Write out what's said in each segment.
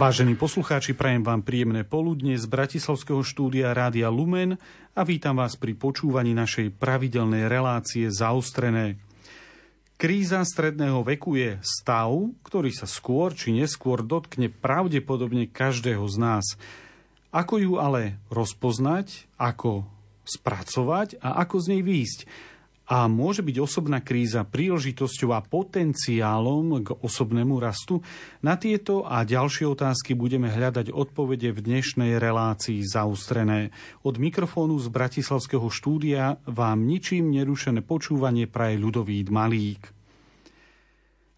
Vážení poslucháči, prajem vám príjemné poludne z Bratislavského štúdia Rádia Lumen a vítam vás pri počúvaní našej pravidelnej relácie Zaostrené. Kríza stredného veku je stav, ktorý sa skôr či neskôr dotkne pravdepodobne každého z nás. Ako ju ale rozpoznať, ako spracovať a ako z nej výjsť – a môže byť osobná kríza príležitosťou a potenciálom k osobnému rastu? Na tieto a ďalšie otázky budeme hľadať odpovede v dnešnej relácii zaustrené. Od mikrofónu z Bratislavského štúdia vám ničím nerušené počúvanie praje ľudový Malík.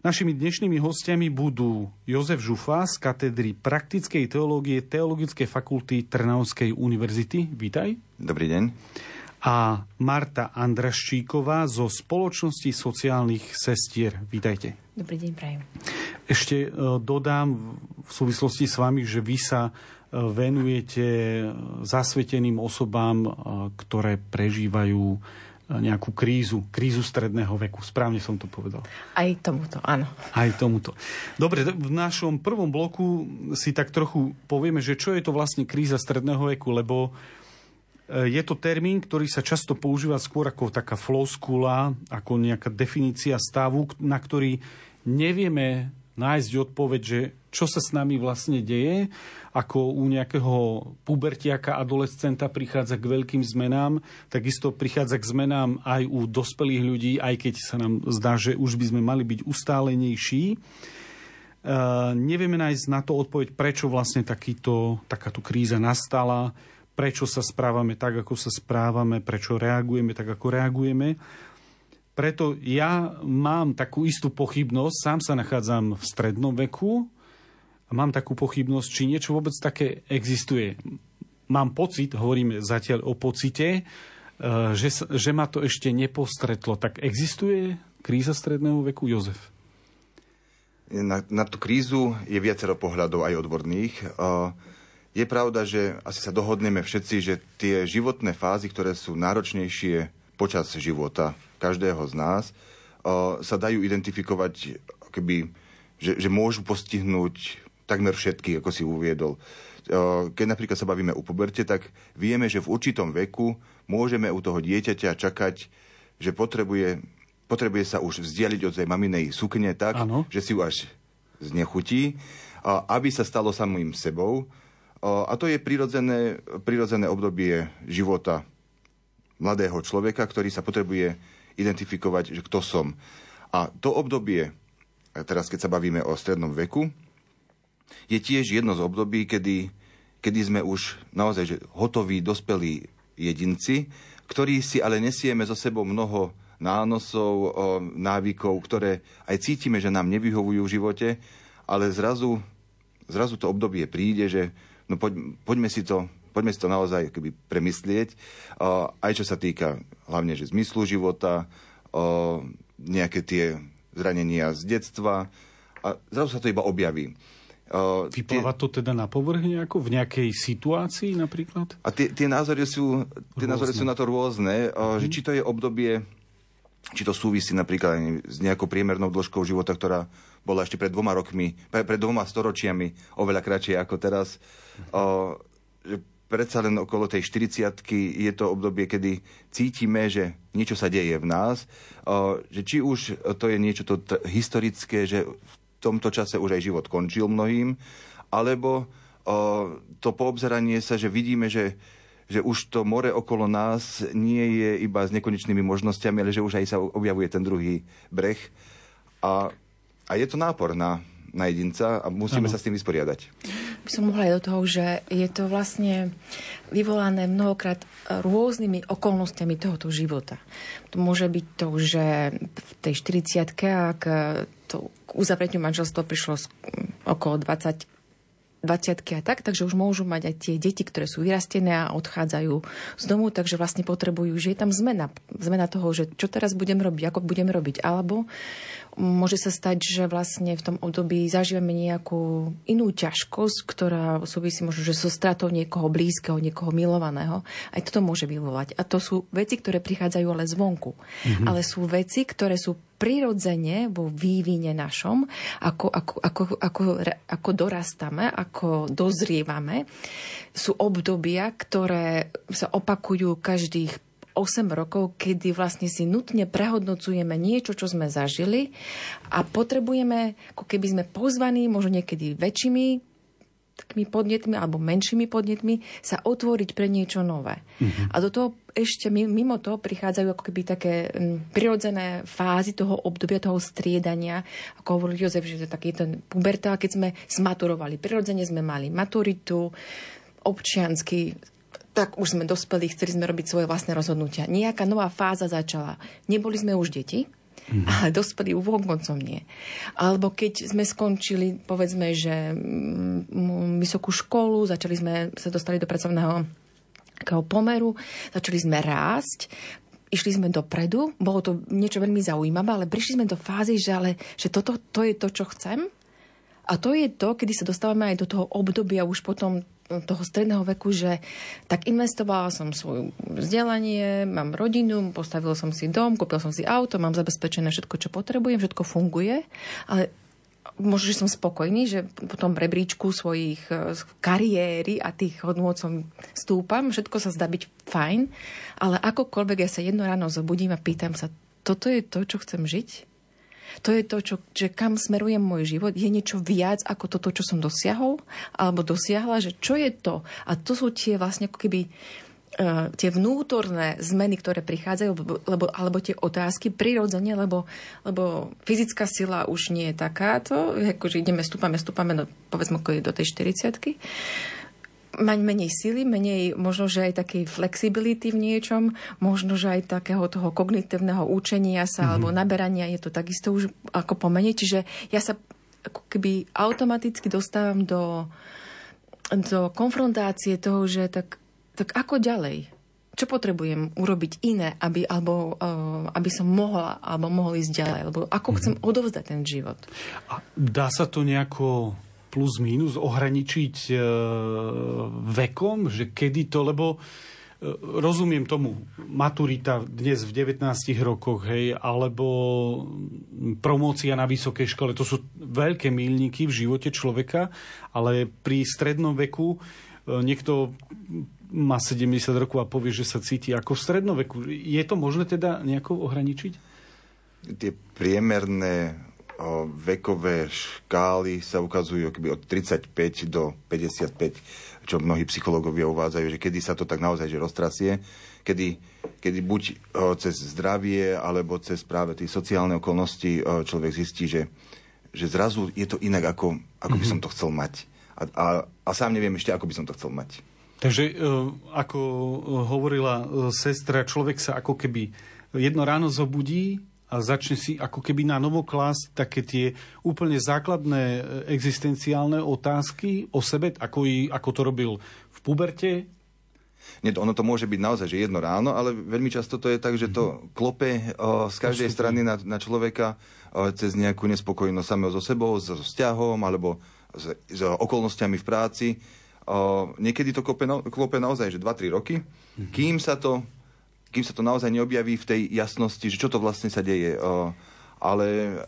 Našimi dnešnými hostiami budú Jozef Žufa z katedry praktickej teológie Teologickej fakulty Trnavskej univerzity. Vítaj. Dobrý deň a Marta Andraščíková zo Spoločnosti sociálnych sestier. Vítajte. Dobrý deň, prajem. Ešte e, dodám v súvislosti s vami, že vy sa e, venujete zasveteným osobám, e, ktoré prežívajú nejakú krízu, krízu stredného veku. Správne som to povedal. Aj tomuto, áno. Aj tomuto. Dobre, v našom prvom bloku si tak trochu povieme, že čo je to vlastne kríza stredného veku, lebo je to termín, ktorý sa často používa skôr ako taká floskula, ako nejaká definícia stavu, na ktorý nevieme nájsť odpoveď, že čo sa s nami vlastne deje, ako u nejakého pubertiaka, adolescenta prichádza k veľkým zmenám, takisto prichádza k zmenám aj u dospelých ľudí, aj keď sa nám zdá, že už by sme mali byť ustálenejší. Uh, nevieme nájsť na to odpoveď, prečo vlastne takýto, takáto kríza nastala, prečo sa správame tak, ako sa správame, prečo reagujeme tak, ako reagujeme. Preto ja mám takú istú pochybnosť, sám sa nachádzam v strednom veku a mám takú pochybnosť, či niečo vôbec také existuje. Mám pocit, hovoríme zatiaľ o pocite, e, že, že ma to ešte nepostretlo. Tak existuje kríza stredného veku, Jozef? Na, na tú krízu je viacero pohľadov aj odborných. Uh, je pravda, že asi sa dohodneme všetci, že tie životné fázy, ktoré sú náročnejšie počas života každého z nás, sa dajú identifikovať, keby, že, že môžu postihnúť takmer všetky, ako si uviedol. Keď napríklad sa bavíme o puberte, tak vieme, že v určitom veku môžeme u toho dieťaťa čakať, že potrebuje, potrebuje sa už vzdialiť od tej maminej sukne tak, ano. že si ju až znechutí, aby sa stalo samým sebou a to je prirodzené, prirodzené obdobie života mladého človeka, ktorý sa potrebuje identifikovať, že kto som. A to obdobie, teraz keď sa bavíme o strednom veku, je tiež jedno z období, kedy, kedy sme už naozaj že hotoví, dospelí jedinci, ktorí si ale nesieme so sebou mnoho nánosov, návykov, ktoré aj cítime, že nám nevyhovujú v živote, ale zrazu, zrazu to obdobie príde, že no poď, poďme si to poďme si to naozaj keby premyslieť, aj čo sa týka hlavne že zmyslu života, nejaké tie zranenia z detstva a zrazu sa to iba objaví. Vypláva tie... to teda na povrch nejako, v nejakej situácii napríklad? A tie, tie, názory, sú, tie názory sú na to rôzne, mm. že mhm. či to je obdobie, či to súvisí napríklad s nejakou priemernou dĺžkou života, ktorá bola ešte pred dvoma rokmi, pre, pred dvoma storočiami oveľa kratšie ako teraz. O, že predsa len okolo tej 40 je to obdobie, kedy cítime, že niečo sa deje v nás. O, že či už to je niečo to t- historické, že v tomto čase už aj život končil mnohým, alebo o, to poobzeranie sa, že vidíme, že že už to more okolo nás nie je iba s nekonečnými možnosťami, ale že už aj sa objavuje ten druhý breh. A a je to nápor na, na jedinca a musíme ano. sa s tým vysporiadať. By som mohla aj do toho, že je to vlastne vyvolané mnohokrát rôznymi okolnostiami tohoto života. To môže byť to, že v tej 40 ak to k uzavretiu manželstva prišlo okolo 20 20 a tak, takže už môžu mať aj tie deti, ktoré sú vyrastené a odchádzajú z domu, takže vlastne potrebujú, že je tam zmena. Zmena toho, že čo teraz budem robiť, ako budem robiť. Alebo môže sa stať, že vlastne v tom období zažívame nejakú inú ťažkosť, ktorá súvisí možno, že so stratou niekoho blízkeho, niekoho milovaného. Aj toto môže vyvolať. A to sú veci, ktoré prichádzajú ale zvonku. Mm-hmm. Ale sú veci, ktoré sú prirodzene vo vývine našom, ako, ako, ako, ako, ako dorastame, ako dozrievame, sú obdobia, ktoré sa opakujú každých 8 rokov, kedy vlastne si nutne prehodnocujeme niečo, čo sme zažili a potrebujeme, ako keby sme pozvaní, možno niekedy väčšími takými podnetmi alebo menšími podnetmi sa otvoriť pre niečo nové. Mm-hmm. A do toho ešte mimo toho prichádzajú ako keby také prirodzené fázy toho obdobia, toho striedania. Ako hovoril Jozef, že to je taký ten pubertál, keď sme smaturovali. Prirodzene sme mali maturitu, občiansky, tak už sme dospeli, chceli sme robiť svoje vlastné rozhodnutia. Nejaká nová fáza začala. Neboli sme už deti, mm. ale dospeli koncom nie. Alebo keď sme skončili, povedzme, že mm, vysokú školu, začali sme, sa dostali do pracovného takého pomeru, začali sme rásť, išli sme dopredu, bolo to niečo veľmi zaujímavé, ale prišli sme do fázy, že, ale, že toto to je to, čo chcem. A to je to, kedy sa dostávame aj do toho obdobia už potom toho stredného veku, že tak investovala som svoje vzdelanie, mám rodinu, postavil som si dom, kúpil som si auto, mám zabezpečené všetko, čo potrebujem, všetko funguje, ale možno, že som spokojný, že po tom rebríčku svojich e, kariéry a tých hodnôt som stúpam, všetko sa zdá byť fajn, ale akokoľvek ja sa jedno ráno zobudím a pýtam sa, toto je to, čo chcem žiť? To je to, čo, že kam smerujem môj život. Je niečo viac ako toto, čo som dosiahol alebo dosiahla, že čo je to. A to sú tie vlastne ako keby tie vnútorné zmeny, ktoré prichádzajú, lebo, alebo tie otázky prirodzene, lebo, lebo fyzická sila už nie je takáto, akože ideme, stúpame, stúpame do, povedzme, do tej 40 mať menej sily, menej možno, že aj takej flexibility v niečom, možno, že aj takého toho kognitívneho učenia sa mm-hmm. alebo naberania je to takisto už ako pomenej. Čiže ja sa ako keby automaticky dostávam do, do konfrontácie toho, že tak, tak ako ďalej? Čo potrebujem urobiť iné, aby, alebo, uh, aby som mohla alebo mohol ísť ďalej? Alebo ako mm-hmm. chcem odovzdať ten život? A dá sa to nejako plus minus ohraničiť e, vekom, že kedy to, lebo e, rozumiem tomu, maturita dnes v 19 rokoch, hej, alebo promócia na vysokej škole, to sú veľké milníky v živote človeka, ale pri strednom veku niekto má 70 rokov a povie, že sa cíti ako v strednom veku. Je to možné teda nejako ohraničiť? Tie priemerné vekové škály sa ukazujú od 35 do 55, čo mnohí psychológovia uvádzajú, že kedy sa to tak naozaj že roztrasie, kedy, kedy buď cez zdravie alebo cez práve tie sociálne okolnosti človek zistí, že, že zrazu je to inak, ako, ako by som mhm. to chcel mať. A, a, a sám neviem ešte, ako by som to chcel mať. Takže ako hovorila sestra, človek sa ako keby jedno ráno zobudí a začne si ako keby na novo klásť také tie úplne základné e, existenciálne otázky o sebe, ako, i, ako to robil v puberte? Nie, ono to môže byť naozaj, že jedno ráno, ale veľmi často to je tak, že to mhm. klope o, z každej Postupne. strany na, na človeka o, cez nejakú nespokojnosť samého so sebou, so vzťahom alebo s, s okolnostiami v práci. O, niekedy to klope, klope naozaj, že 2-3 roky, mm-hmm. kým sa to kým sa to naozaj neobjaví v tej jasnosti, že čo to vlastne sa deje. Ale,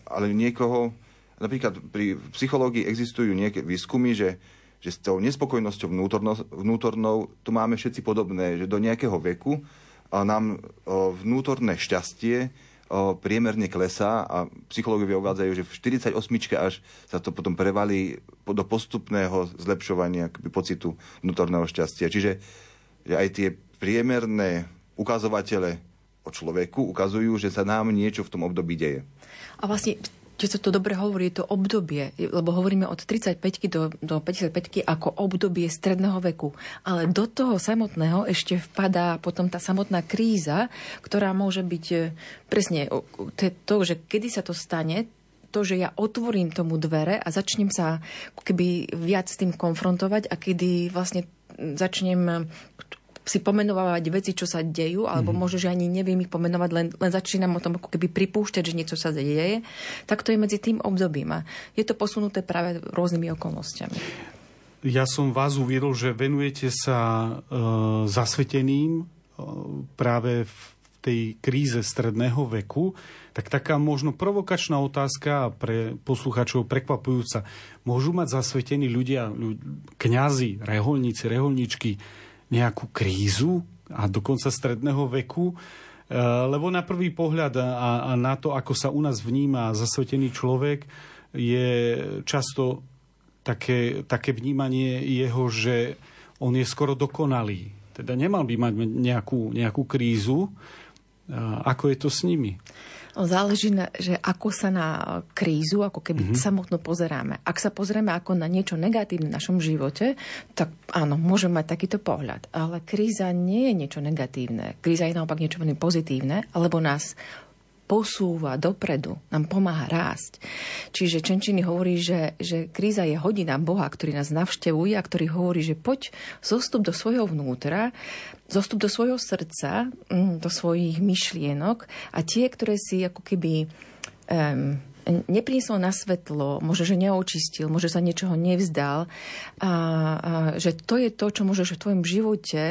ale niekoho, napríklad pri psychológii existujú nejaké výskumy, že, že s tou nespokojnosťou vnútorno, vnútornou tu máme všetci podobné, že do nejakého veku nám vnútorné šťastie priemerne klesá a psychológovia uvádzajú, že v 48 až sa to potom prevalí do postupného zlepšovania pocitu vnútorného šťastia. Čiže že aj tie priemerné ukazovatele o človeku ukazujú, že sa nám niečo v tom období deje. A vlastne čo sa to dobre hovorí, je to obdobie, lebo hovoríme od 35 do, do 55 ako obdobie stredného veku. Ale do toho samotného ešte vpadá potom tá samotná kríza, ktorá môže byť e, presne to, že kedy sa to stane, to, že ja otvorím tomu dvere a začnem sa keby viac s tým konfrontovať a kedy vlastne začnem si pomenovať veci, čo sa dejú, alebo mm-hmm. možno, že ani neviem ich pomenovať, len, len začínam o tom ako keby pripúšťať, že niečo sa deje, tak to je medzi tým obdobím. A je to posunuté práve rôznymi okolnostiami. Ja som vás uviedol, že venujete sa e, zasveteným e, práve v tej kríze stredného veku, tak taká možno provokačná otázka pre poslucháčov prekvapujúca. Môžu mať zasvetení ľudia, ľud, kňazi, reholníci, reholníčky nejakú krízu a dokonca stredného veku? E, lebo na prvý pohľad a, na to, ako sa u nás vníma zasvetený človek, je často také, také vnímanie jeho, že on je skoro dokonalý. Teda nemal by mať nejakú, nejakú krízu. Ako je to s nimi? Záleží, na, že ako sa na krízu, ako keby mm-hmm. samotno pozeráme. Ak sa pozrieme ako na niečo negatívne v našom živote, tak áno, môžeme mať takýto pohľad. Ale kríza nie je niečo negatívne. Kríza je naopak niečo veľmi pozitívne, alebo nás posúva dopredu, nám pomáha rásť. Čiže Čenčiny hovorí, že, že kríza je hodina Boha, ktorý nás navštevuje a ktorý hovorí, že poď zostup do svojho vnútra, zostup do svojho srdca, mm, do svojich myšlienok a tie, ktoré si ako keby um, nepriniesol na svetlo, možno, že neočistil, možno sa niečoho nevzdal, a, a, že to je to, čo môžeš v tvojom živote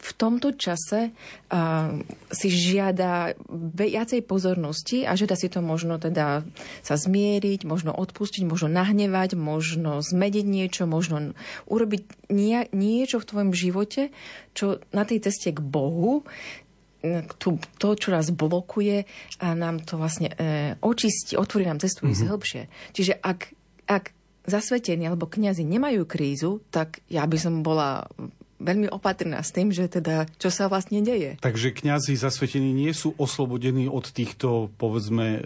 v tomto čase uh, si žiada viacej pozornosti a žiada si to možno teda sa zmieriť, možno odpustiť, možno nahnevať, možno zmediť niečo, možno urobiť nie, niečo v tvojom živote, čo na tej ceste k Bohu tu, to, čo nás blokuje a nám to vlastne e, očistí, otvorí nám cestu mm-hmm. ísť hĺbšie. Čiže ak, ak zasvetení alebo kňazi nemajú krízu, tak ja by som bola veľmi opatrná s tým, že teda, čo sa vlastne deje. Takže kňazi zasvetení nie sú oslobodení od týchto, povedzme, e,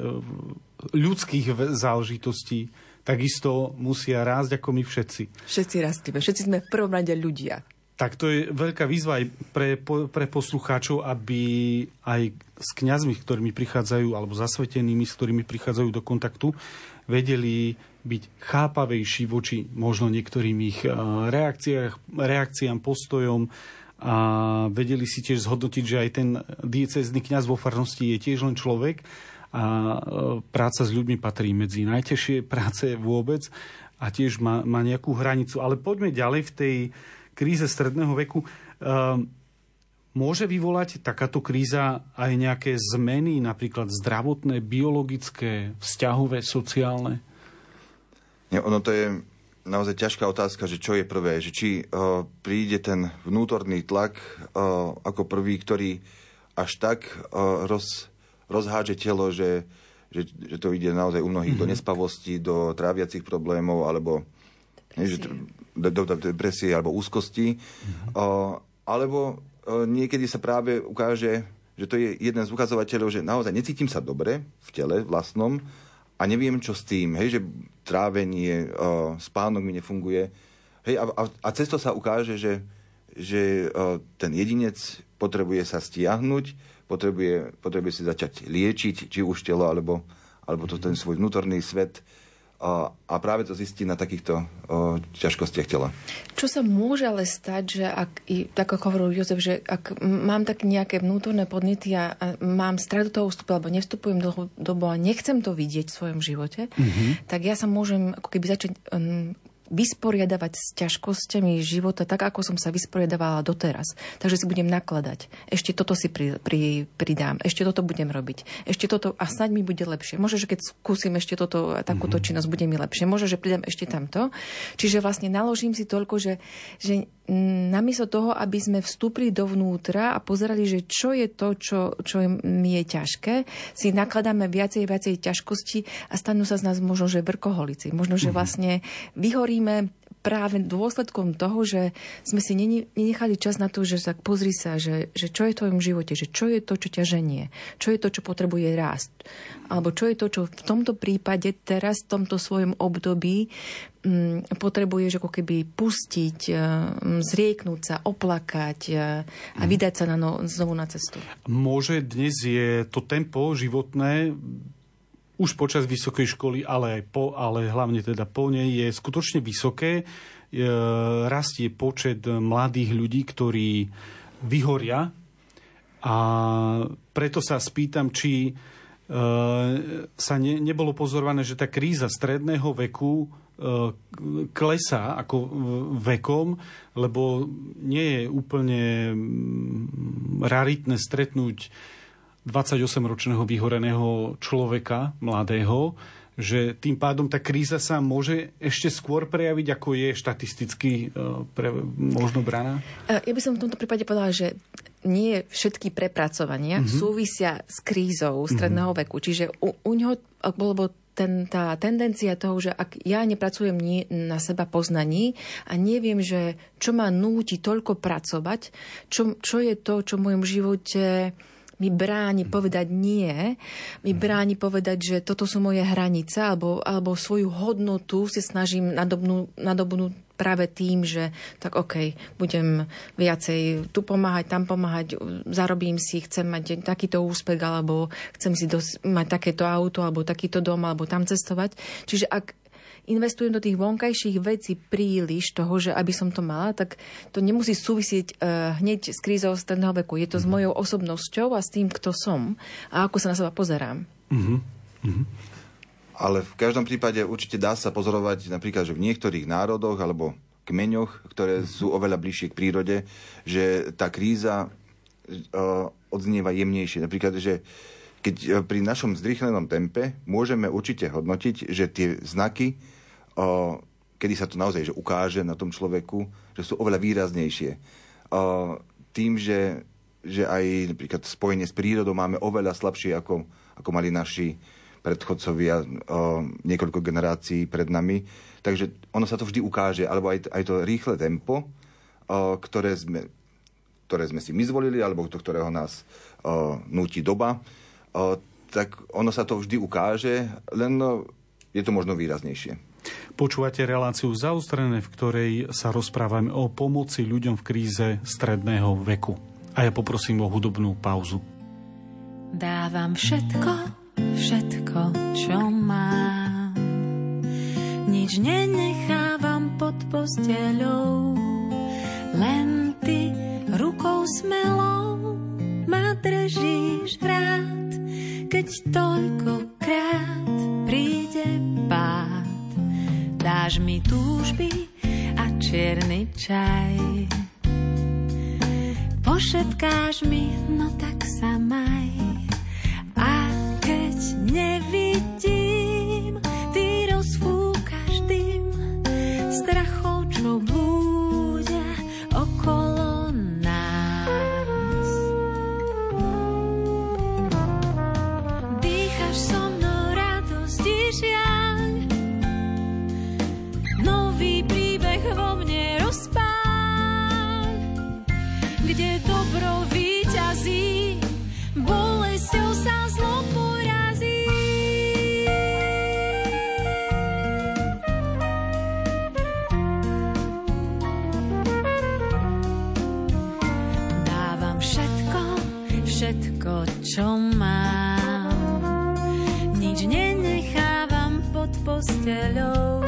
ľudských záležitostí. Takisto musia rásť ako my všetci. Všetci rastíme. Všetci sme v prvom rade ľudia. Tak to je veľká výzva aj pre, pre poslucháčov, aby aj s kňazmi, ktorými prichádzajú, alebo zasvetenými, s ktorými prichádzajú do kontaktu, vedeli byť chápavejší voči možno niektorým ich eh, reakciám, postojom a vedeli si tiež zhodnotiť, že aj ten diecezný kňaz vo farnosti je tiež len človek a eh, práca s ľuďmi patrí medzi najtežšie práce vôbec a tiež má, má nejakú hranicu. Ale poďme ďalej v tej kríze stredného veku. Ehm, môže vyvolať takáto kríza aj nejaké zmeny, napríklad zdravotné, biologické, vzťahové, sociálne? Nie, ono to je naozaj ťažká otázka, že čo je prvé, že či uh, príde ten vnútorný tlak uh, ako prvý, ktorý až tak uh, roz, rozhádže telo, že, že, že to ide naozaj u mnohých mm-hmm. do mhm. nespavosti, do tráviacich problémov, alebo nie, že, do, do, depresie alebo úzkosti. Mm-hmm. Uh, alebo uh, niekedy sa práve ukáže, že to je jeden z ukazovateľov, že naozaj necítim sa dobre v tele vlastnom, a neviem, čo s tým, hej, že trávenie, uh, spánok mi nefunguje. Hej, a, a, a cesto sa ukáže, že, že uh, ten jedinec potrebuje sa stiahnuť, potrebuje, potrebuje si začať liečiť, či už telo, alebo, alebo to ten svoj vnútorný svet a práve to zistí na takýchto o, ťažkostiach tela. Čo sa môže ale stať, že ak, tak ako hovoril Jozef, že ak mám tak nejaké vnútorné podnety a, a mám strach do toho vstupu, alebo nevstupujem do dobu a nechcem to vidieť v svojom živote, mm-hmm. tak ja sa môžem ako keby začať um, vysporiadavať s ťažkosťami života tak, ako som sa vysporiadavala doteraz. Takže si budem nakladať. Ešte toto si pri, pri, pridám. Ešte toto budem robiť. Ešte toto a snaď mi bude lepšie. Možno, že keď skúsim ešte toto, takúto mm-hmm. činnosť, bude mi lepšie. Možno, že pridám ešte tamto. Čiže vlastne naložím si toľko, že, že namiesto toho, aby sme vstúpili dovnútra a pozerali, že čo je to, čo, čo mi je ťažké, si nakladáme viacej, viacej ťažkosti a stanú sa z nás možno, že vrkoholici. Možno, že mhm. vlastne vyhoríme práve dôsledkom toho, že sme si nenechali čas na to, že tak pozri sa, že, že čo je v tvojom živote, že čo je to, čo ťa ženie, čo je to, čo potrebuje rásť, alebo čo je to, čo v tomto prípade teraz, v tomto svojom období m, mm, potrebuješ ako keby pustiť, m, mm, zrieknúť sa, oplakať e, a mhm. vydať sa na no, znovu na cestu. Môže dnes je to tempo životné už počas vysokej školy, ale aj po, ale hlavne teda po nej je skutočne vysoké. E, rastie počet mladých ľudí, ktorí vyhoria a preto sa spýtam, či e, sa ne, nebolo pozorované, že tá kríza stredného veku e, klesá ako vekom, lebo nie je úplne raritné stretnúť 28-ročného vyhoreného človeka, mladého, že tým pádom tá kríza sa môže ešte skôr prejaviť, ako je štatisticky e, pre, možno braná? E, ja by som v tomto prípade povedala, že nie všetky prepracovania mm-hmm. súvisia s krízou stredného mm-hmm. veku. Čiže u, u ňoho, lebo ten, tá tendencia toho, že ak ja nepracujem nie, na seba poznaní a neviem, že čo ma núti toľko pracovať, čo, čo je to, čo v mojom živote mi bráni povedať nie, mi mhm. bráni povedať, že toto sú moje hranice, alebo, alebo svoju hodnotu si snažím nadobnúť práve tým, že tak OK, budem viacej tu pomáhať, tam pomáhať, zarobím si, chcem mať takýto úspech, alebo chcem si dos- mať takéto auto, alebo takýto dom, alebo tam cestovať. Čiže ak investujem do tých vonkajších vecí príliš toho, že aby som to mala, tak to nemusí súvisieť uh, hneď s krízou stredného veku. Je to s mhm. mojou osobnosťou a s tým, kto som a ako sa na seba pozerám. Uh-huh. Uh-huh. Ale v každom prípade určite dá sa pozorovať napríklad, že v niektorých národoch alebo kmeňoch, ktoré mhm. sú oveľa bližšie k prírode, že tá kríza uh, odznieva jemnejšie. Napríklad, že keď uh, pri našom zrýchlenom tempe môžeme určite hodnotiť, že tie znaky kedy sa to naozaj že ukáže na tom človeku, že sú oveľa výraznejšie. Tým, že, že aj napríklad spojenie s prírodou máme oveľa slabšie, ako, ako mali naši predchodcovia niekoľko generácií pred nami. Takže ono sa to vždy ukáže, alebo aj, aj to rýchle tempo, ktoré, sme, ktoré sme si my zvolili, alebo do ktorého nás núti doba, tak ono sa to vždy ukáže, len je to možno výraznejšie. Počúvate reláciu zaustrené, v ktorej sa rozprávame o pomoci ľuďom v kríze stredného veku. A ja poprosím o hudobnú pauzu. Dávam všetko, všetko, čo mám. Nič nenechávam pod posteľou, len ty rukou smelou ma držíš rád, keď toľkokrát príde pád dáš mi túžby a čierny čaj. Pošetkáš mi, no tak sa maj. A keď nevidím, všetko, čo mám, nič nenechávam pod posteľou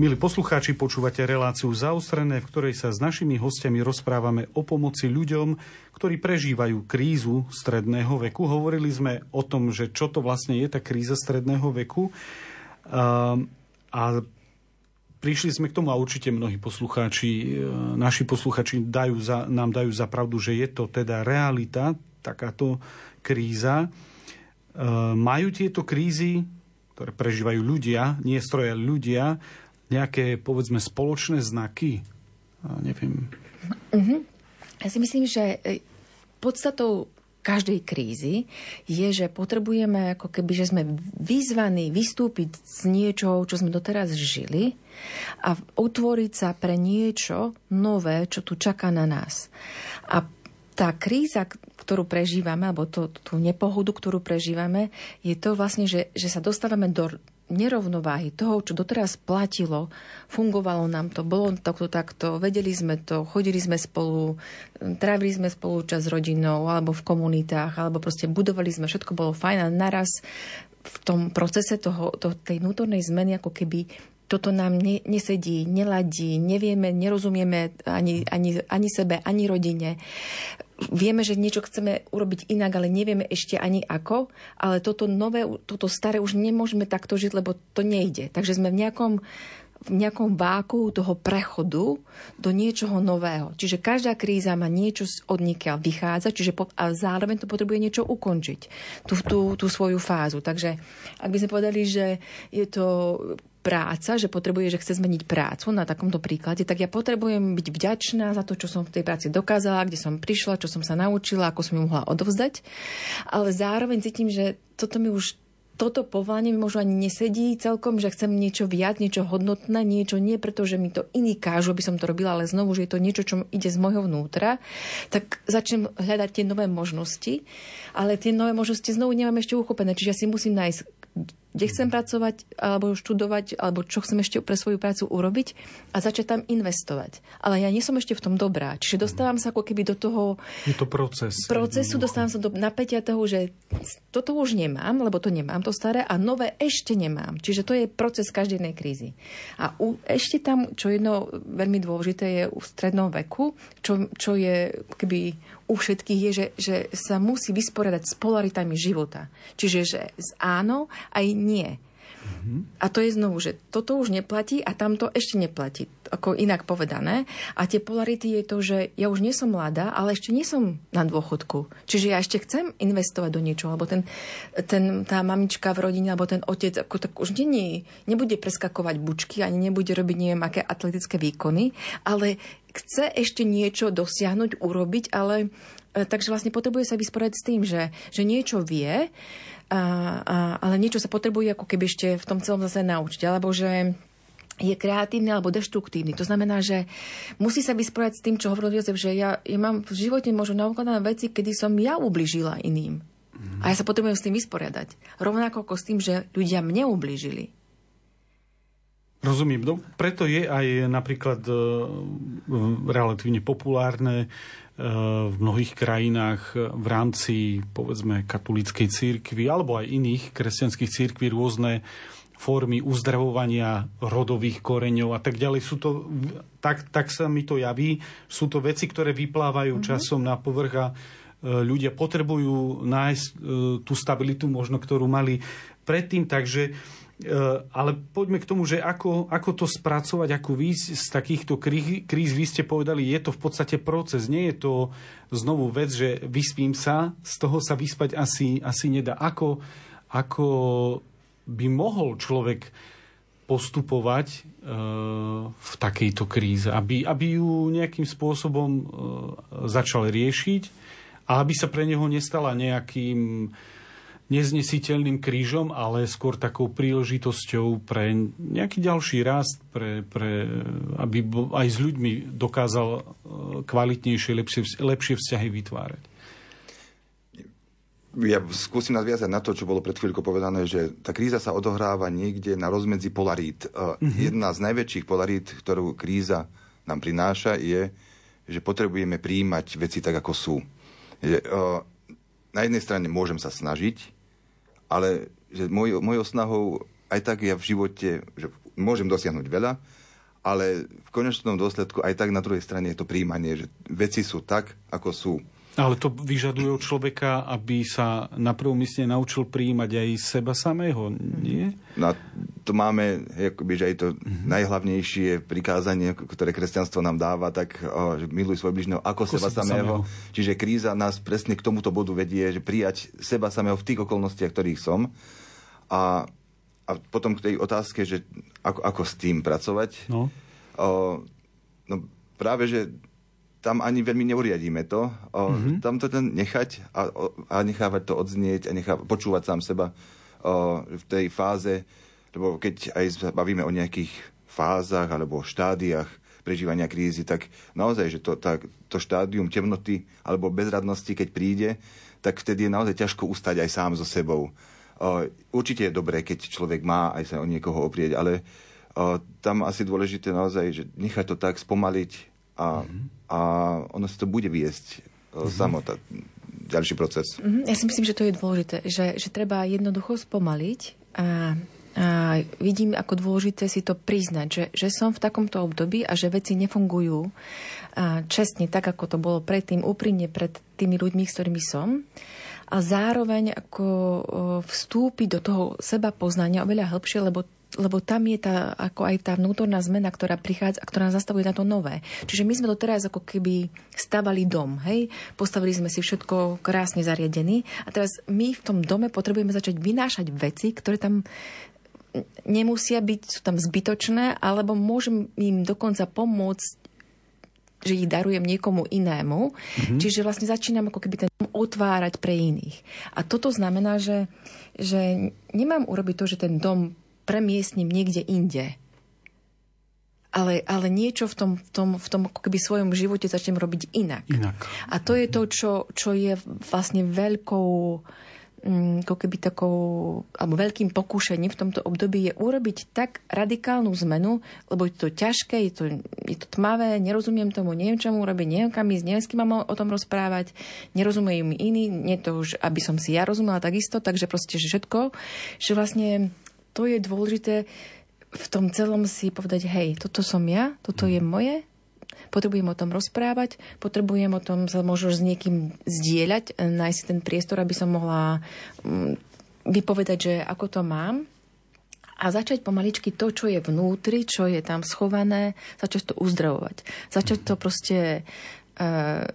Milí poslucháči, počúvate reláciu Zaostrené, v ktorej sa s našimi hostiami rozprávame o pomoci ľuďom, ktorí prežívajú krízu stredného veku. Hovorili sme o tom, že čo to vlastne je tá kríza stredného veku. A, a prišli sme k tomu a určite mnohí poslucháči, e, naši poslucháči dajú za, nám dajú za pravdu, že je to teda realita, takáto kríza. E, majú tieto krízy, ktoré prežívajú ľudia, nie stroje, ľudia, nejaké, povedzme, spoločné znaky? Neviem. Uh-huh. Ja si myslím, že e, podstatou každej krízy je, že potrebujeme ako keby, že sme vyzvaní vystúpiť z niečoho, čo sme doteraz žili a utvoriť sa pre niečo nové, čo tu čaká na nás. A tá kríza, ktorú prežívame, alebo to, tú nepohodu, ktorú prežívame, je to vlastne, že, že sa dostávame do nerovnováhy toho, čo doteraz platilo, fungovalo nám to, bolo takto takto, vedeli sme to, chodili sme spolu, trávili sme spolu čas s rodinou alebo v komunitách, alebo proste budovali sme, všetko bolo fajn a naraz v tom procese toho, to, tej vnútornej zmeny ako keby toto nám ne, nesedí, neladí, nevieme, nerozumieme ani, ani, ani sebe, ani rodine vieme, že niečo chceme urobiť inak, ale nevieme ešte ani ako, ale toto nové, toto staré už nemôžeme takto žiť, lebo to nejde. Takže sme v nejakom v nejakom váku toho prechodu do niečoho nového. Čiže každá kríza má niečo od niekiaľ vychádza, čiže po, a zároveň to potrebuje niečo ukončiť, tú, tú, tú svoju fázu. Takže ak by sme povedali, že je to práca, že potrebuje, že chce zmeniť prácu na takomto príklade, tak ja potrebujem byť vďačná za to, čo som v tej práci dokázala, kde som prišla, čo som sa naučila, ako som ju mohla odovzdať. Ale zároveň cítim, že toto mi už toto povolanie mi možno ani nesedí celkom, že chcem niečo viac, niečo hodnotné, niečo nie preto, že mi to iní kážu, aby som to robila, ale znovu, že je to niečo, čo ide z môjho vnútra, tak začnem hľadať tie nové možnosti, ale tie nové možnosti znovu nemám ešte uchopené, čiže ja si musím nájsť kde chcem pracovať, alebo študovať, alebo čo chcem ešte pre svoju prácu urobiť a začať tam investovať. Ale ja nie som ešte v tom dobrá. Čiže dostávam sa ako keby do toho... Je to proces. Procesu, dostávam sa do napätia toho, že toto už nemám, lebo to nemám, to staré, a nové ešte nemám. Čiže to je proces každej krízy. A u, ešte tam, čo jedno veľmi dôležité je v strednom veku, čo, čo je keby u všetkých je, že, že sa musí vysporiadať s polaritami života. Čiže, že z áno aj nie. A to je znovu, že toto už neplatí a tamto ešte neplatí. Ako inak povedané. A tie polarity je to, že ja už nie som mladá, ale ešte nie som na dôchodku. Čiže ja ešte chcem investovať do niečoho, alebo ten, ten, tá mamička v rodine, alebo ten otec, ako tak už nie, nebude preskakovať bučky, ani nebude robiť neviem aké atletické výkony, ale chce ešte niečo dosiahnuť, urobiť, ale e, takže vlastne potrebuje sa vysporiadať s tým, že, že niečo vie, a, a, ale niečo sa potrebuje ako keby ešte v tom celom zase naučiť, alebo že je kreatívny alebo deštruktívny. To znamená, že musí sa vysporiadať s tým, čo hovoril Jozef, že ja, ja mám v živote možno naukladané veci, kedy som ja ubližila iným. Mm. A ja sa potrebujem s tým vysporiadať. Rovnako ako s tým, že ľudia mne ubližili. Rozumiem. No, preto je aj napríklad e, relatívne populárne e, v mnohých krajinách v rámci, povedzme, katolíckej církvy alebo aj iných kresťanských církví rôzne formy uzdravovania rodových koreňov a tak ďalej. Sú to, tak, tak sa mi to javí. Sú to veci, ktoré vyplávajú mm-hmm. časom na povrch a e, ľudia potrebujú nájsť tú stabilitu možno, ktorú mali predtým. Takže E, ale poďme k tomu, že ako, ako to spracovať, ako výjsť z takýchto kríz, kríz. Vy ste povedali, je to v podstate proces. Nie je to znovu vec, že vyspím sa, z toho sa vyspať asi, asi nedá. Ako, ako by mohol človek postupovať e, v takejto kríze, aby, aby ju nejakým spôsobom e, začal riešiť a aby sa pre neho nestala nejakým neznesiteľným krížom, ale skôr takou príležitosťou pre nejaký ďalší rast, pre, pre, aby aj s ľuďmi dokázal e, kvalitnejšie, lepšie, lepšie vzťahy vytvárať. Ja skúsim nadviazať na to, čo bolo pred chvíľkou povedané, že tá kríza sa odohráva niekde na rozmedzi polarít. Mm-hmm. Jedna z najväčších polarít, ktorú kríza nám prináša, je, že potrebujeme príjmať veci tak, ako sú. Že, uh, na jednej strane môžem sa snažiť, ale že moj, mojou snahou aj tak ja v živote, že môžem dosiahnuť veľa, ale v konečnom dôsledku aj tak na druhej strane je to príjmanie, že veci sú tak, ako sú. Ale to vyžaduje od človeka, aby sa na prvom mieste naučil prijímať aj seba samého, nie? To máme, akoby, že aj to mm-hmm. najhlavnejšie prikázanie, ktoré kresťanstvo nám dáva, tak o, že miluj svoj bližného ako, ako seba samého. samého. Čiže kríza nás presne k tomuto bodu vedie, že prijať seba samého v tých okolnostiach, ktorých som. A, a potom k tej otázke, že ako, ako s tým pracovať. No. O, no práve, že tam ani veľmi neuriadíme to. O, mm-hmm. Tam to ten nechať a, a nechávať to odznieť a nechávať, počúvať sám seba o, v tej fáze, lebo keď aj sa bavíme o nejakých fázach alebo štádiách prežívania krízy, tak naozaj, že to, tak, to štádium temnoty alebo bezradnosti, keď príde, tak vtedy je naozaj ťažko ustať aj sám so sebou. Určite je dobré, keď človek má aj sa o niekoho oprieť, ale tam asi dôležité naozaj, že nechať to tak spomaliť a, mm-hmm a ono si to bude viesť mm-hmm. samo, tá, ďalší proces. Mm-hmm. Ja si myslím, že to je dôležité, že, že treba jednoducho spomaliť a, a vidím ako dôležité si to priznať, že, že som v takomto období a že veci nefungujú a čestne tak, ako to bolo predtým, úprimne pred tými ľuďmi, s ktorými som a zároveň ako vstúpiť do toho seba poznania oveľa hĺbšie, lebo lebo tam je tá, ako aj tá vnútorná zmena, ktorá prichádza a ktorá nás zastavuje na to nové. Čiže my sme to teraz ako keby stavali dom, hej? Postavili sme si všetko krásne zariadený a teraz my v tom dome potrebujeme začať vynášať veci, ktoré tam nemusia byť, sú tam zbytočné, alebo môžem im dokonca pomôcť že ich darujem niekomu inému. Mm-hmm. Čiže vlastne začínam ako keby ten otvárať pre iných. A toto znamená, že, že nemám urobiť to, že ten dom premiestním niekde inde. Ale, ale niečo v tom, v tom, v tom ako keby svojom živote začnem robiť inak. inak. A to je to, čo, čo je vlastne veľkou ako keby takou, alebo veľkým pokúšením v tomto období je urobiť tak radikálnu zmenu, lebo je to ťažké, je to, je to tmavé, nerozumiem tomu, neviem, čo mu robiť, neviem, kam ísť, neviem, s kým mám o, tom rozprávať, nerozumejú mi iní, nie to už, aby som si ja rozumela takisto, takže proste, že všetko, že vlastne to je dôležité v tom celom si povedať, hej, toto som ja, toto je moje, potrebujem o tom rozprávať, potrebujem o tom sa možno s niekým zdieľať, nájsť si ten priestor, aby som mohla mm, vypovedať, že ako to mám a začať pomaličky to, čo je vnútri, čo je tam schované, začať to uzdravovať. Začať to proste E,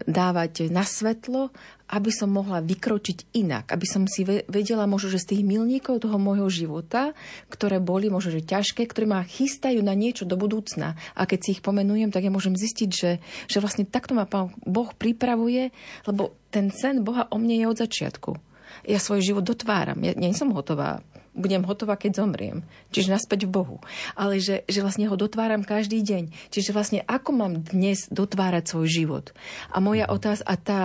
dávať na svetlo, aby som mohla vykročiť inak, aby som si vedela možno, že z tých milníkov toho môjho života, ktoré boli možno, že ťažké, ktoré ma chystajú na niečo do budúcna. A keď si ich pomenujem, tak ja môžem zistiť, že, že vlastne takto ma Pán Boh pripravuje, lebo ten sen Boha o mne je od začiatku. Ja svoj život dotváram. Ja nie som hotová budem hotová, keď zomriem. Čiže naspäť v Bohu. Ale že, že vlastne ho dotváram každý deň. Čiže vlastne ako mám dnes dotvárať svoj život. A moja otázka, a tá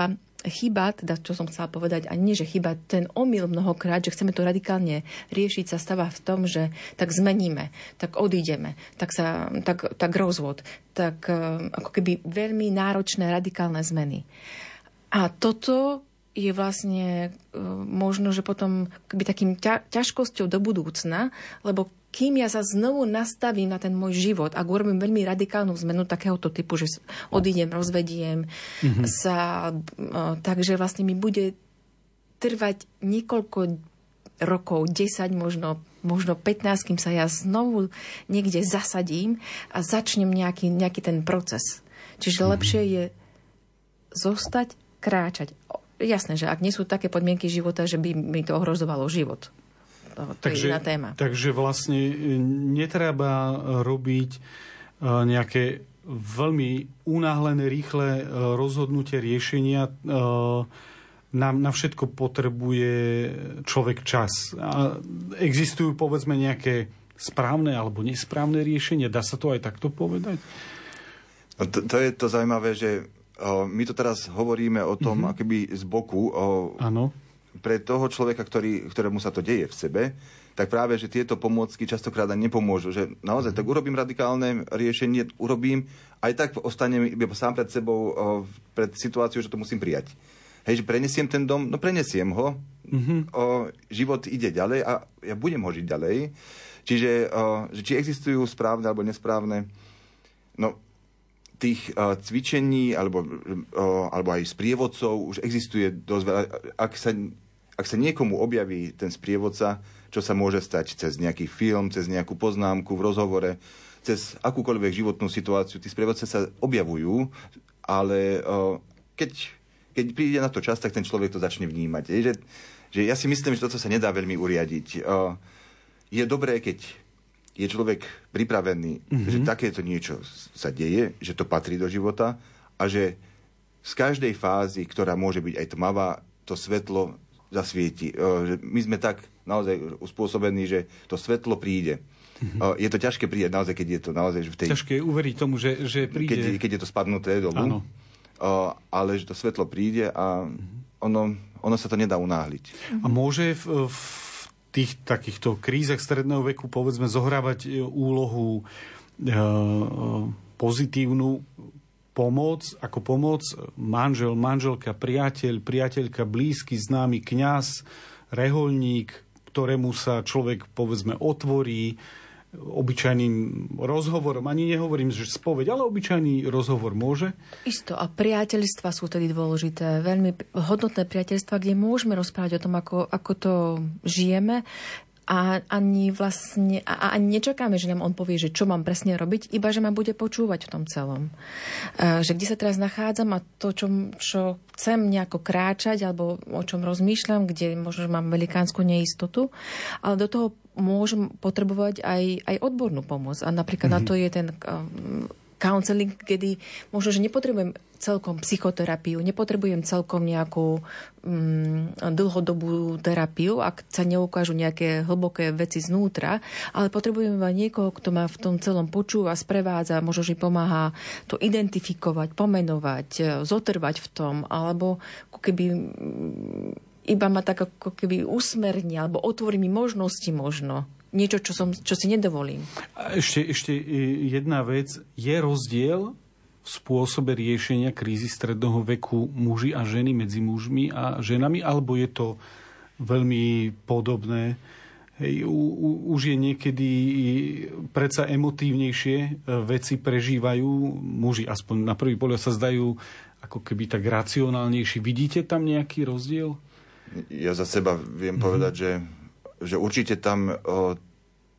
chyba, teda čo som chcela povedať, a nie, že chyba, ten omyl mnohokrát, že chceme to radikálne riešiť, sa stáva v tom, že tak zmeníme, tak odídeme, tak, sa, tak, tak rozvod, tak eh, ako keby veľmi náročné radikálne zmeny. A toto je vlastne e, možno, že potom keby takým ťa, ťažkosťou do budúcna, lebo kým ja sa znovu nastavím na ten môj život, ak urobím veľmi radikálnu zmenu takéhoto typu, že odídem, rozvediem mm-hmm. sa, uh, takže vlastne mi bude trvať niekoľko rokov, 10 možno, možno 15, kým sa ja znovu niekde zasadím a začnem nejaký, nejaký ten proces. Čiže mm-hmm. lepšie je zostať, kráčať jasné, že ak nie sú také podmienky života, že by mi to ohrozovalo život. To, to takže, je iná téma. Takže vlastne e, netreba robiť e, nejaké veľmi unáhlené, rýchle e, rozhodnutie riešenia na, na všetko potrebuje človek čas. A existujú povedzme nejaké správne alebo nesprávne riešenie? Dá sa to aj takto povedať? No to, to je to zaujímavé, že my to teraz hovoríme o tom mm-hmm. akoby z boku. O. Pre toho človeka, ktorý, ktorému sa to deje v sebe, tak práve, že tieto pomôcky častokrát ani nepomôžu. Že naozaj, tak urobím radikálne riešenie, urobím, aj tak ostanem iba sám pred sebou, o, pred situáciou, že to musím prijať. Hej, že prenesiem ten dom, no prenesiem ho, mm-hmm. o, život ide ďalej a ja budem ho žiť ďalej. Čiže, o, že či existujú správne alebo nesprávne, no tých o, cvičení alebo, o, alebo aj sprievodcov už existuje dosť veľa. Ak sa, ak sa niekomu objaví ten sprievodca, čo sa môže stať cez nejaký film, cez nejakú poznámku v rozhovore, cez akúkoľvek životnú situáciu, tí sprievodce sa objavujú, ale o, keď keď príde na to čas, tak ten človek to začne vnímať. Je, že, že ja si myslím, že toto sa nedá veľmi uriadiť. Je dobré, keď je človek pripravený, mm-hmm. že takéto niečo sa deje, že to patrí do života a že z každej fázy, ktorá môže byť aj tmavá, to svetlo zasvieti. Že my sme tak naozaj uspôsobení, že to svetlo príde. Mm-hmm. Je to ťažké príde naozaj, keď je to naozaj v tej... Ťažké uveriť tomu, že, že príde. Keď, keď je to spadnuté dolu. Áno ale že to svetlo príde a ono, ono sa to nedá unáhliť. A môže v, v tých takýchto krízach stredného veku povedzme zohrávať e, úlohu e, pozitívnu pomoc, ako pomoc manžel, manželka, priateľ, priateľka, blízky, známy kňaz, reholník, ktorému sa človek povedzme otvorí, obyčajným rozhovorom, ani nehovorím, že spoveď, ale obyčajný rozhovor môže? Isto a priateľstva sú tedy dôležité. Veľmi hodnotné priateľstva, kde môžeme rozprávať o tom, ako, ako to žijeme a ani vlastne a, ani nečakáme, že nám on povie, že čo mám presne robiť, iba že ma bude počúvať v tom celom. E, že kde sa teraz nachádzam a to, čo, čo chcem nejako kráčať alebo o čom rozmýšľam, kde možno mám velikánsku neistotu, ale do toho môžem potrebovať aj, aj odbornú pomoc. A napríklad mm-hmm. na to je ten um, counseling, kedy možno, že nepotrebujem celkom psychoterapiu, nepotrebujem celkom nejakú mm, dlhodobú terapiu, ak sa neukážu nejaké hlboké veci znútra, ale potrebujem iba niekoho, kto ma v tom celom počúva, sprevádza, možno, že pomáha to identifikovať, pomenovať, e, zotrvať v tom, alebo keby mm, iba ma tak ako keby usmerní, alebo otvorí mi možnosti možno niečo, čo, som, čo si nedovolím. A ešte, ešte jedna vec. Je rozdiel v spôsobe riešenia krízy stredného veku muži a ženy medzi mužmi a ženami, alebo je to veľmi podobné? Hej, u, u, už je niekedy predsa emotívnejšie e, veci prežívajú muži, aspoň na prvý pohľad sa zdajú ako keby tak racionálnejší. Vidíte tam nejaký rozdiel? Ja za seba viem mm-hmm. povedať, že že určite tam o,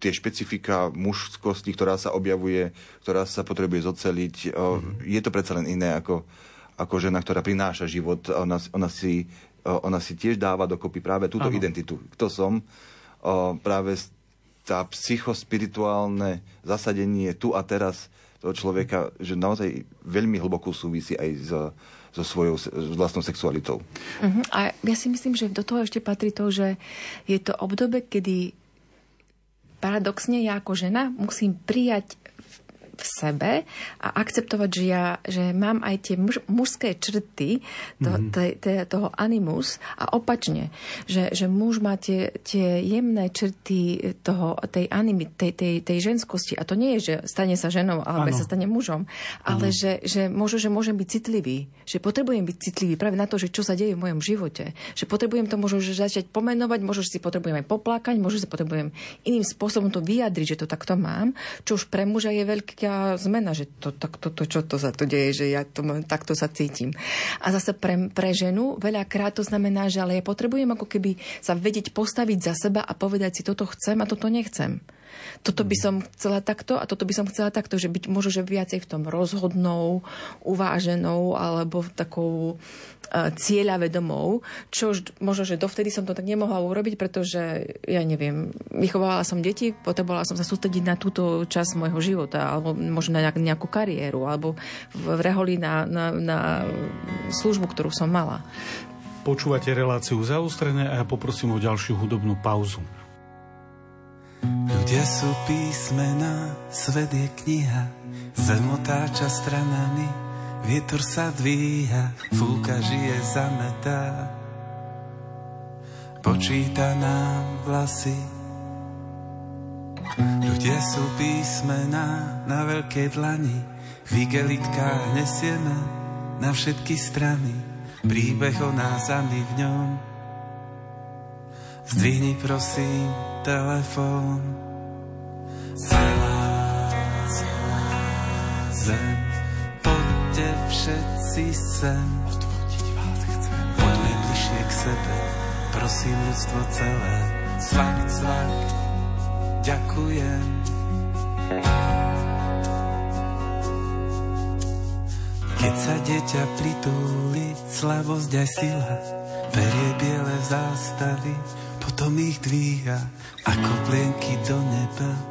tie špecifika mužskosti, ktorá sa objavuje, ktorá sa potrebuje zoceliť, o, mm-hmm. je to predsa len iné ako, ako žena, ktorá prináša život. Ona, ona, si, o, ona si tiež dáva dokopy práve túto ano. identitu. Kto som? O, práve tá psychospirituálne zasadenie tu a teraz toho človeka, že naozaj veľmi hlboko súvisí aj s so svojou vlastnou sexualitou. Uh-huh. A ja si myslím, že do toho ešte patrí to, že je to obdobie, kedy paradoxne ja ako žena musím prijať v sebe a akceptovať, že ja že mám aj tie muž, mužské črty to, mm-hmm. te, te, toho animus a opačne, že, že muž má tie, tie jemné črty toho, tej animy, tej, tej, tej ženskosti a to nie je, že stane sa ženou alebo ano. sa stane mužom, ale že, že možno, že môžem byť citlivý, že potrebujem byť citlivý práve na to, že čo sa deje v mojom živote, že potrebujem to možno že začať pomenovať, možno že si potrebujem aj poplákať, možno si potrebujem iným spôsobom to vyjadriť, že to takto mám, čo už pre muža je veľká zmena, že to, to, to, to, čo to sa to deje, že ja to, takto sa cítim. A zase pre, pre ženu veľakrát to znamená, že ale ja potrebujem ako keby sa vedieť postaviť za seba a povedať si, toto chcem a toto nechcem toto by som chcela takto a toto by som chcela takto, že byť možno, že viacej v tom rozhodnou, uváženou alebo takou uh, cieľavedomou, čo možno, že dovtedy som to tak nemohla urobiť, pretože, ja neviem, vychovala som deti, potrebovala som sa sústrediť na túto časť môjho života, alebo možno na nejakú kariéru, alebo v reholi na, na, na službu, ktorú som mala. Počúvate reláciu zaostrené a ja poprosím o ďalšiu hudobnú pauzu. Ľudia sú písmena, svet je kniha, zem otáča stranami, vietor sa dvíha, fúka žije zametá. Počíta nám vlasy, Ľudia sú písmená na veľkej dlani, v igelitkách nesieme na všetky strany, príbeh o nás a my v ňom. Zdvihni prosím telefón. Celá, celá zem, poďte všetci sem. Odvodiť vás chcem. Poďme bližšie k sebe, prosím ľudstvo celé. Cvak, cvak, ďakujem. Keď sa dieťa pritúli, slavosť aj sila, berie biele zástavy, potom ich dvíha ako plienky do neba.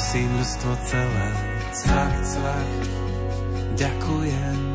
prosím ľudstvo celé. Cvak, cvak, ďakujem.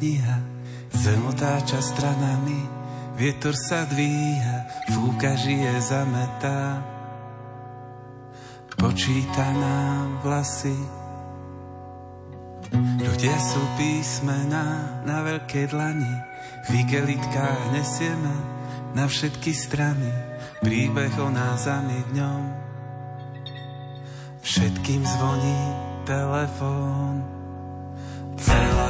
Kniha, zem otáča stranami, vietor sa dvíha, fúka žije zametá. Počíta nám vlasy, Ľudia sú písmená na veľkej dlani, v igelitkách nesieme na všetky strany, príbeh o nás a my v ňom. Všetkým zvoní telefón. Celá,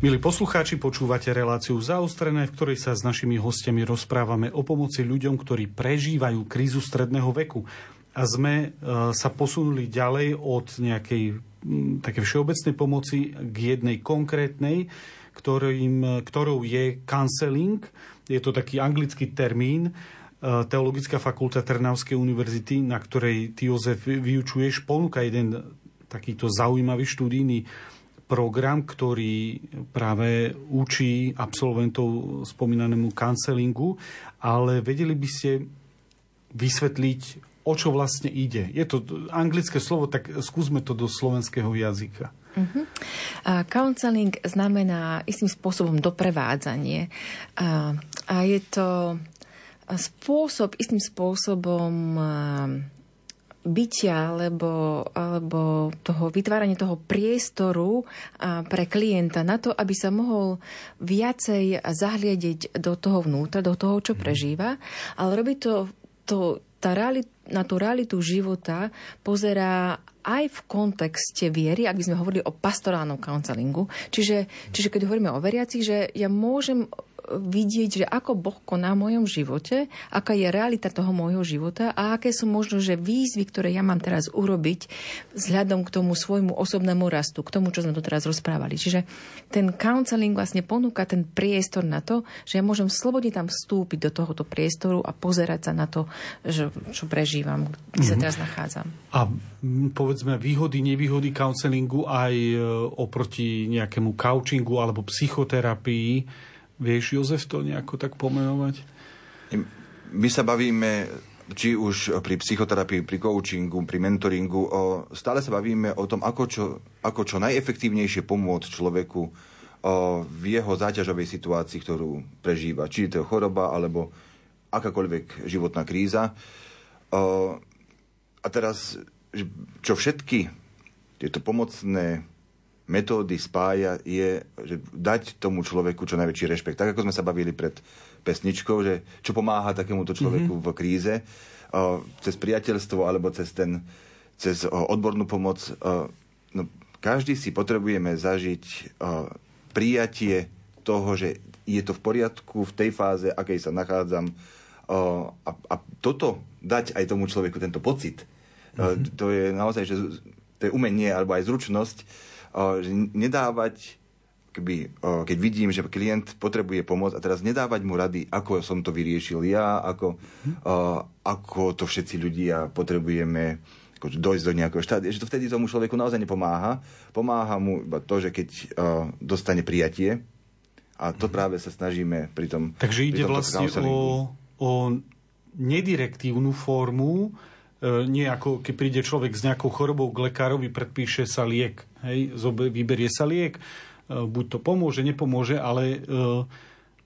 Milí poslucháči, počúvate reláciu zaostrené, v ktorej sa s našimi hostiami rozprávame o pomoci ľuďom, ktorí prežívajú krízu stredného veku. A sme e, sa posunuli ďalej od nejakej také všeobecnej pomoci k jednej konkrétnej, ktorým, ktorou je counseling. Je to taký anglický termín. E, Teologická fakulta Trnavskej univerzity, na ktorej ty, Jozef, vyučuješ, ponúka jeden takýto zaujímavý študijný program, ktorý práve učí absolventov spomínanému kancelingu, ale vedeli by ste vysvetliť, o čo vlastne ide. Je to anglické slovo, tak skúsme to do slovenského jazyka. Uh-huh. Znamená istým spôsobom doprevádzanie. A, a je to spôsob, istým spôsobom bytia alebo, alebo toho vytvárania toho priestoru pre klienta na to, aby sa mohol viacej zahliadiť do toho vnútra, do toho, čo mhm. prežíva, ale robí to, to tá realit, na tú realitu života pozerá aj v kontexte viery, ak by sme hovorili o pastorálnom counselingu. Čiže, čiže keď hovoríme o veriacich, že ja môžem vidieť, že ako Boh koná v mojom živote, aká je realita toho môjho života a aké sú možno, že výzvy, ktoré ja mám teraz urobiť vzhľadom k tomu svojmu osobnému rastu, k tomu, čo sme tu teraz rozprávali. Čiže ten counseling vlastne ponúka ten priestor na to, že ja môžem slobodne tam vstúpiť do tohoto priestoru a pozerať sa na to, že, čo prežívam, kde sa mhm. teraz nachádzam. A povedzme výhody, nevýhody counselingu aj e, oproti nejakému coachingu alebo psychoterapii. Vieš, Jozef, to nejako tak pomenovať? My sa bavíme či už pri psychoterapii, pri coachingu, pri mentoringu, o, stále sa bavíme o tom, ako čo, ako čo najefektívnejšie pomôcť človeku o, v jeho záťažovej situácii, ktorú prežíva. Či je to choroba, alebo akákoľvek životná kríza. A teraz, čo všetky tieto pomocné metódy spája, je že dať tomu človeku čo najväčší rešpekt. Tak ako sme sa bavili pred pesničkou, že čo pomáha takémuto človeku mm-hmm. v kríze, cez priateľstvo alebo cez, ten, cez odbornú pomoc. No, každý si potrebujeme zažiť prijatie toho, že je to v poriadku v tej fáze, akej sa nachádzam. A, a toto dať aj tomu človeku, tento pocit, mm-hmm. to je naozaj, že to je umenie alebo aj zručnosť, že nedávať keby, keď vidím, že klient potrebuje pomoc a teraz nedávať mu rady, ako som to vyriešil ja, ako, ako to všetci ľudia potrebujeme ako dojsť do nejakého štádia, že to vtedy tomu človeku naozaj nepomáha. Pomáha mu iba to, že keď dostane prijatie a to mhm. práve sa snažíme pri tom Takže ide vlastne o, o nedirektívnu formu, e, nie ako keď príde človek s nejakou chorobou k lekárovi, predpíše sa liek Hej, vyberie sa liek, e, buď to pomôže, nepomôže, ale e,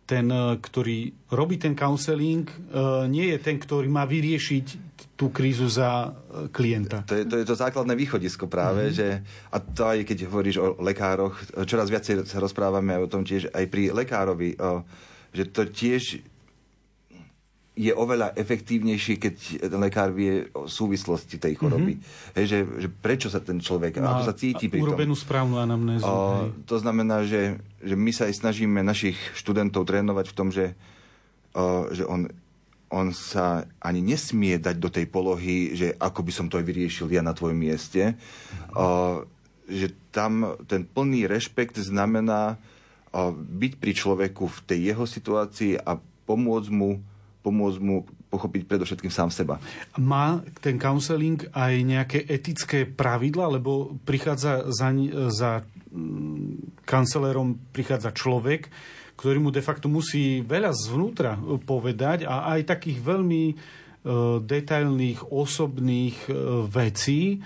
ten, ktorý robí ten counseling, nie je ten, ktorý má vyriešiť tú krízu za klienta. To je to, je to základné východisko práve, mm-hmm. že a to aj keď hovoríš o lekároch, čoraz viacej sa rozprávame o tom tiež aj pri lekárovi, že to tiež je oveľa efektívnejší, keď lekár vie o súvislosti tej choroby. Mm-hmm. Hej, že, že prečo sa ten človek, Má ako sa cíti pri tom. Urobenú správnu anamnézu. O, to znamená, že, že my sa aj snažíme našich študentov trénovať v tom, že, o, že on, on sa ani nesmie dať do tej polohy, že ako by som to aj vyriešil ja na tvojom mieste. Mm-hmm. O, že tam ten plný rešpekt znamená o, byť pri človeku v tej jeho situácii a pomôcť mu pomôcť mu pochopiť predovšetkým sám seba. Má ten counseling aj nejaké etické pravidla, lebo prichádza za, za mm, kancelérom prichádza človek, ktorý mu de facto musí veľa zvnútra povedať a aj takých veľmi e, detailných, osobných e, vecí,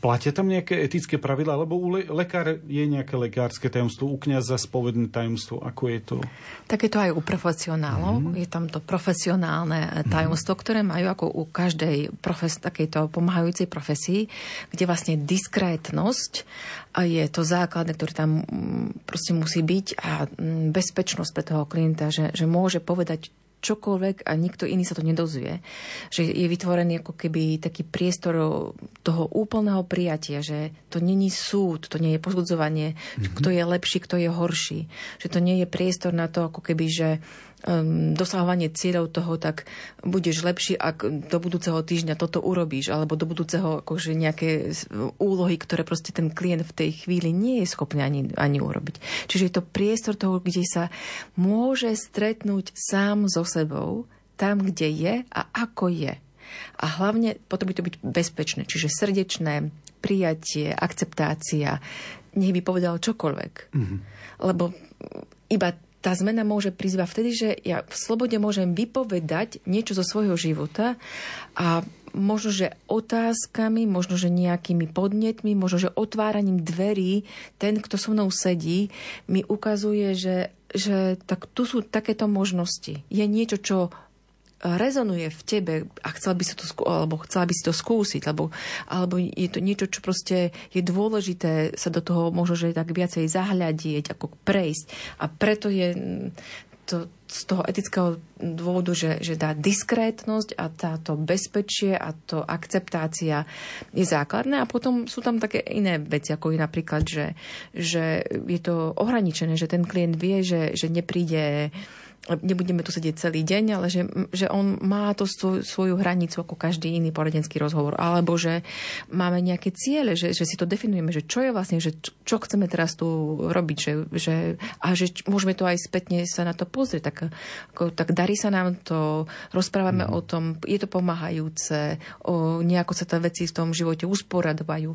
platia tam nejaké etické pravidlá, lebo u le- lekár je nejaké lekárske tajomstvo, u kniaza spovedné tajomstvo, ako je to? Tak je to aj u profesionálov, mm-hmm. je tam to profesionálne mhm. tajomstvo, mm-hmm. ktoré majú ako u každej profes- takejto pomáhajúcej profesii, kde vlastne diskrétnosť je to základné, ktoré tam mm, proste musí byť a mm, bezpečnosť pre toho klienta, že, že môže povedať čokoľvek a nikto iný sa to nedozvie. Že je vytvorený ako keby taký priestor toho úplného prijatia, že to není súd, to nie je pozbudzovanie, mm-hmm. kto je lepší, kto je horší. Že to nie je priestor na to, ako keby, že dosahovanie cieľov toho, tak budeš lepší, ak do budúceho týždňa toto urobíš, alebo do budúceho akože nejaké úlohy, ktoré proste ten klient v tej chvíli nie je schopný ani, ani urobiť. Čiže je to priestor toho, kde sa môže stretnúť sám so sebou, tam, kde je a ako je. A hlavne potrebuje to byť bezpečné, čiže srdečné, prijatie, akceptácia, nech by povedal čokoľvek. Mm-hmm. Lebo iba tá zmena môže prísť vtedy, že ja v slobode môžem vypovedať niečo zo svojho života a možno, že otázkami, možno, že nejakými podnetmi, možno, že otváraním dverí, ten, kto so mnou sedí, mi ukazuje, že, že tak tu sú takéto možnosti. Je niečo, čo rezonuje v tebe a chcela by si to, alebo chcela by si to skúsiť, alebo, alebo je to niečo, čo proste je dôležité sa do toho možno, že tak viacej zahľadieť, ako prejsť. A preto je to z toho etického dôvodu, že, že dá diskrétnosť a táto bezpečie a to akceptácia je základné a potom sú tam také iné veci, ako je napríklad, že, že je to ohraničené, že ten klient vie, že, že nepríde nebudeme tu sedieť celý deň, ale že, že on má to svoj, svoju hranicu ako každý iný poradenský rozhovor. Alebo že máme nejaké ciele, že, že si to definujeme, že čo je vlastne, že čo, čo chceme teraz tu robiť. Že, že, a že môžeme to aj spätne sa na to pozrieť. Tak, ako, tak darí sa nám to, rozprávame mm. o tom, je to pomáhajúce, o, nejako sa tie veci v tom živote usporadovajú.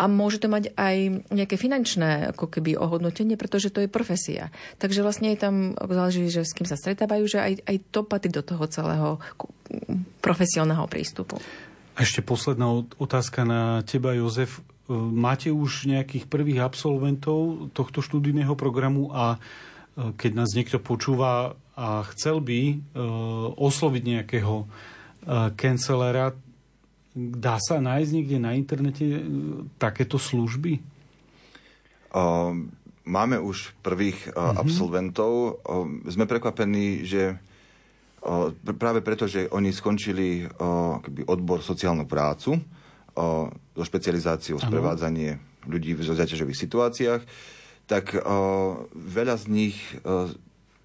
A môže to mať aj nejaké finančné ako keby ohodnotenie, pretože to je profesia. Takže vlastne je tam, záleží, že s kým sa stretávajú, že aj, aj to patrí do toho celého profesionálneho prístupu. A ešte posledná otázka na teba, Jozef. E, máte už nejakých prvých absolventov tohto študijného programu a e, keď nás niekto počúva a chcel by e, osloviť nejakého kancelára, dá sa nájsť niekde na internete takéto služby? Um, Máme už prvých mm-hmm. absolventov. Sme prekvapení, že práve preto, že oni skončili keby odbor sociálnu prácu so špecializáciou sprevádzanie ľudí v zaťažových situáciách, tak veľa z nich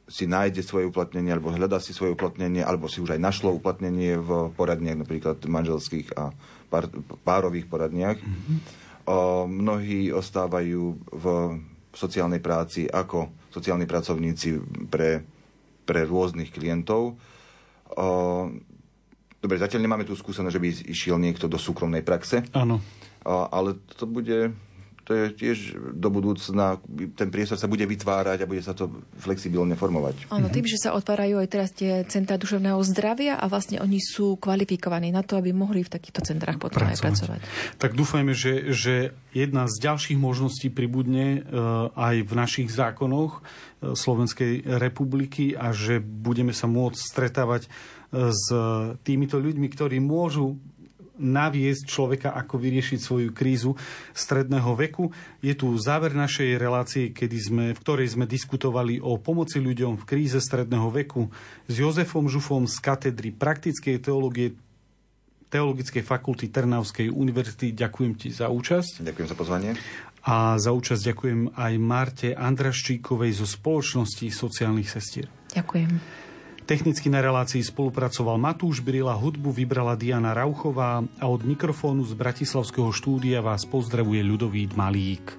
si nájde svoje uplatnenie, alebo hľadá si svoje uplatnenie, alebo si už aj našlo uplatnenie v poradniach, napríklad manželských a pár, párových poradniach. Mm-hmm. O, mnohí ostávajú v sociálnej práci ako sociálni pracovníci pre, pre rôznych klientov. Dobre, zatiaľ nemáme tú skúsenosť, že by išiel niekto do súkromnej praxe. Áno. Ale to bude to je tiež do budúcna, ten priestor sa bude vytvárať a bude sa to flexibilne formovať. Áno, tým, že sa otvárajú aj teraz tie centra duševného zdravia a vlastne oni sú kvalifikovaní na to, aby mohli v takýchto centrách potom pracovať. aj pracovať. Tak dúfajme, že, že jedna z ďalších možností pribudne uh, aj v našich zákonoch uh, Slovenskej republiky a že budeme sa môcť stretávať uh, s týmito ľuďmi, ktorí môžu naviesť človeka, ako vyriešiť svoju krízu stredného veku. Je tu záver našej relácie, kedy sme, v ktorej sme diskutovali o pomoci ľuďom v kríze stredného veku s Jozefom Žufom z katedry praktickej teológie Teologickej fakulty Trnavskej univerzity. Ďakujem ti za účasť. Ďakujem za pozvanie. A za účasť ďakujem aj Marte Andraščíkovej zo spoločnosti sociálnych sestier. Ďakujem. Technicky na relácii spolupracoval Matúš Brila, hudbu vybrala Diana Rauchová a od mikrofónu z Bratislavského štúdia vás pozdravuje ľudový Malík.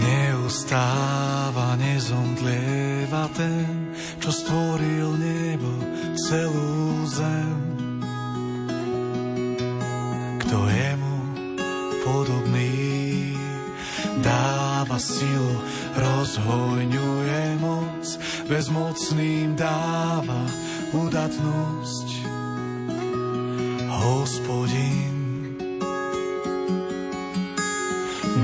Neustáva, nezomdlieva ten, čo stvoril nebo celú zem. Kto je mu podobný, dáva silu, rozhojňuje moc, bezmocným dáva udatnosť. Hospodin,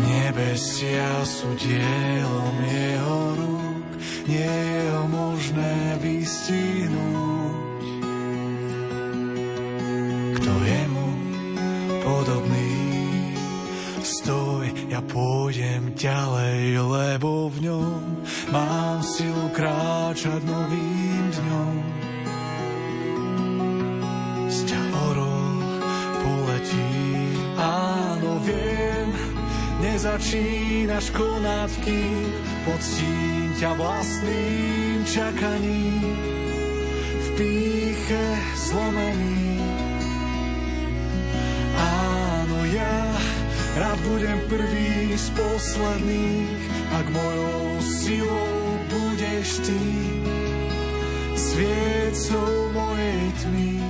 nebesia sú dielom jeho rúk, nie je ho možné vystihnúť. Kto je mu podobný, stoj, ja pôjdem ďalej, lebo v ňom mám silu kráčať novým dňom. Z ťa orol poletí, áno viem, nezačínaš konať, kým poctím ťa vlastným čakaním. V píche zlomený, áno ja rád budem prvý z posledných, ak mojou silou budeš ty sviecou mojej tmy.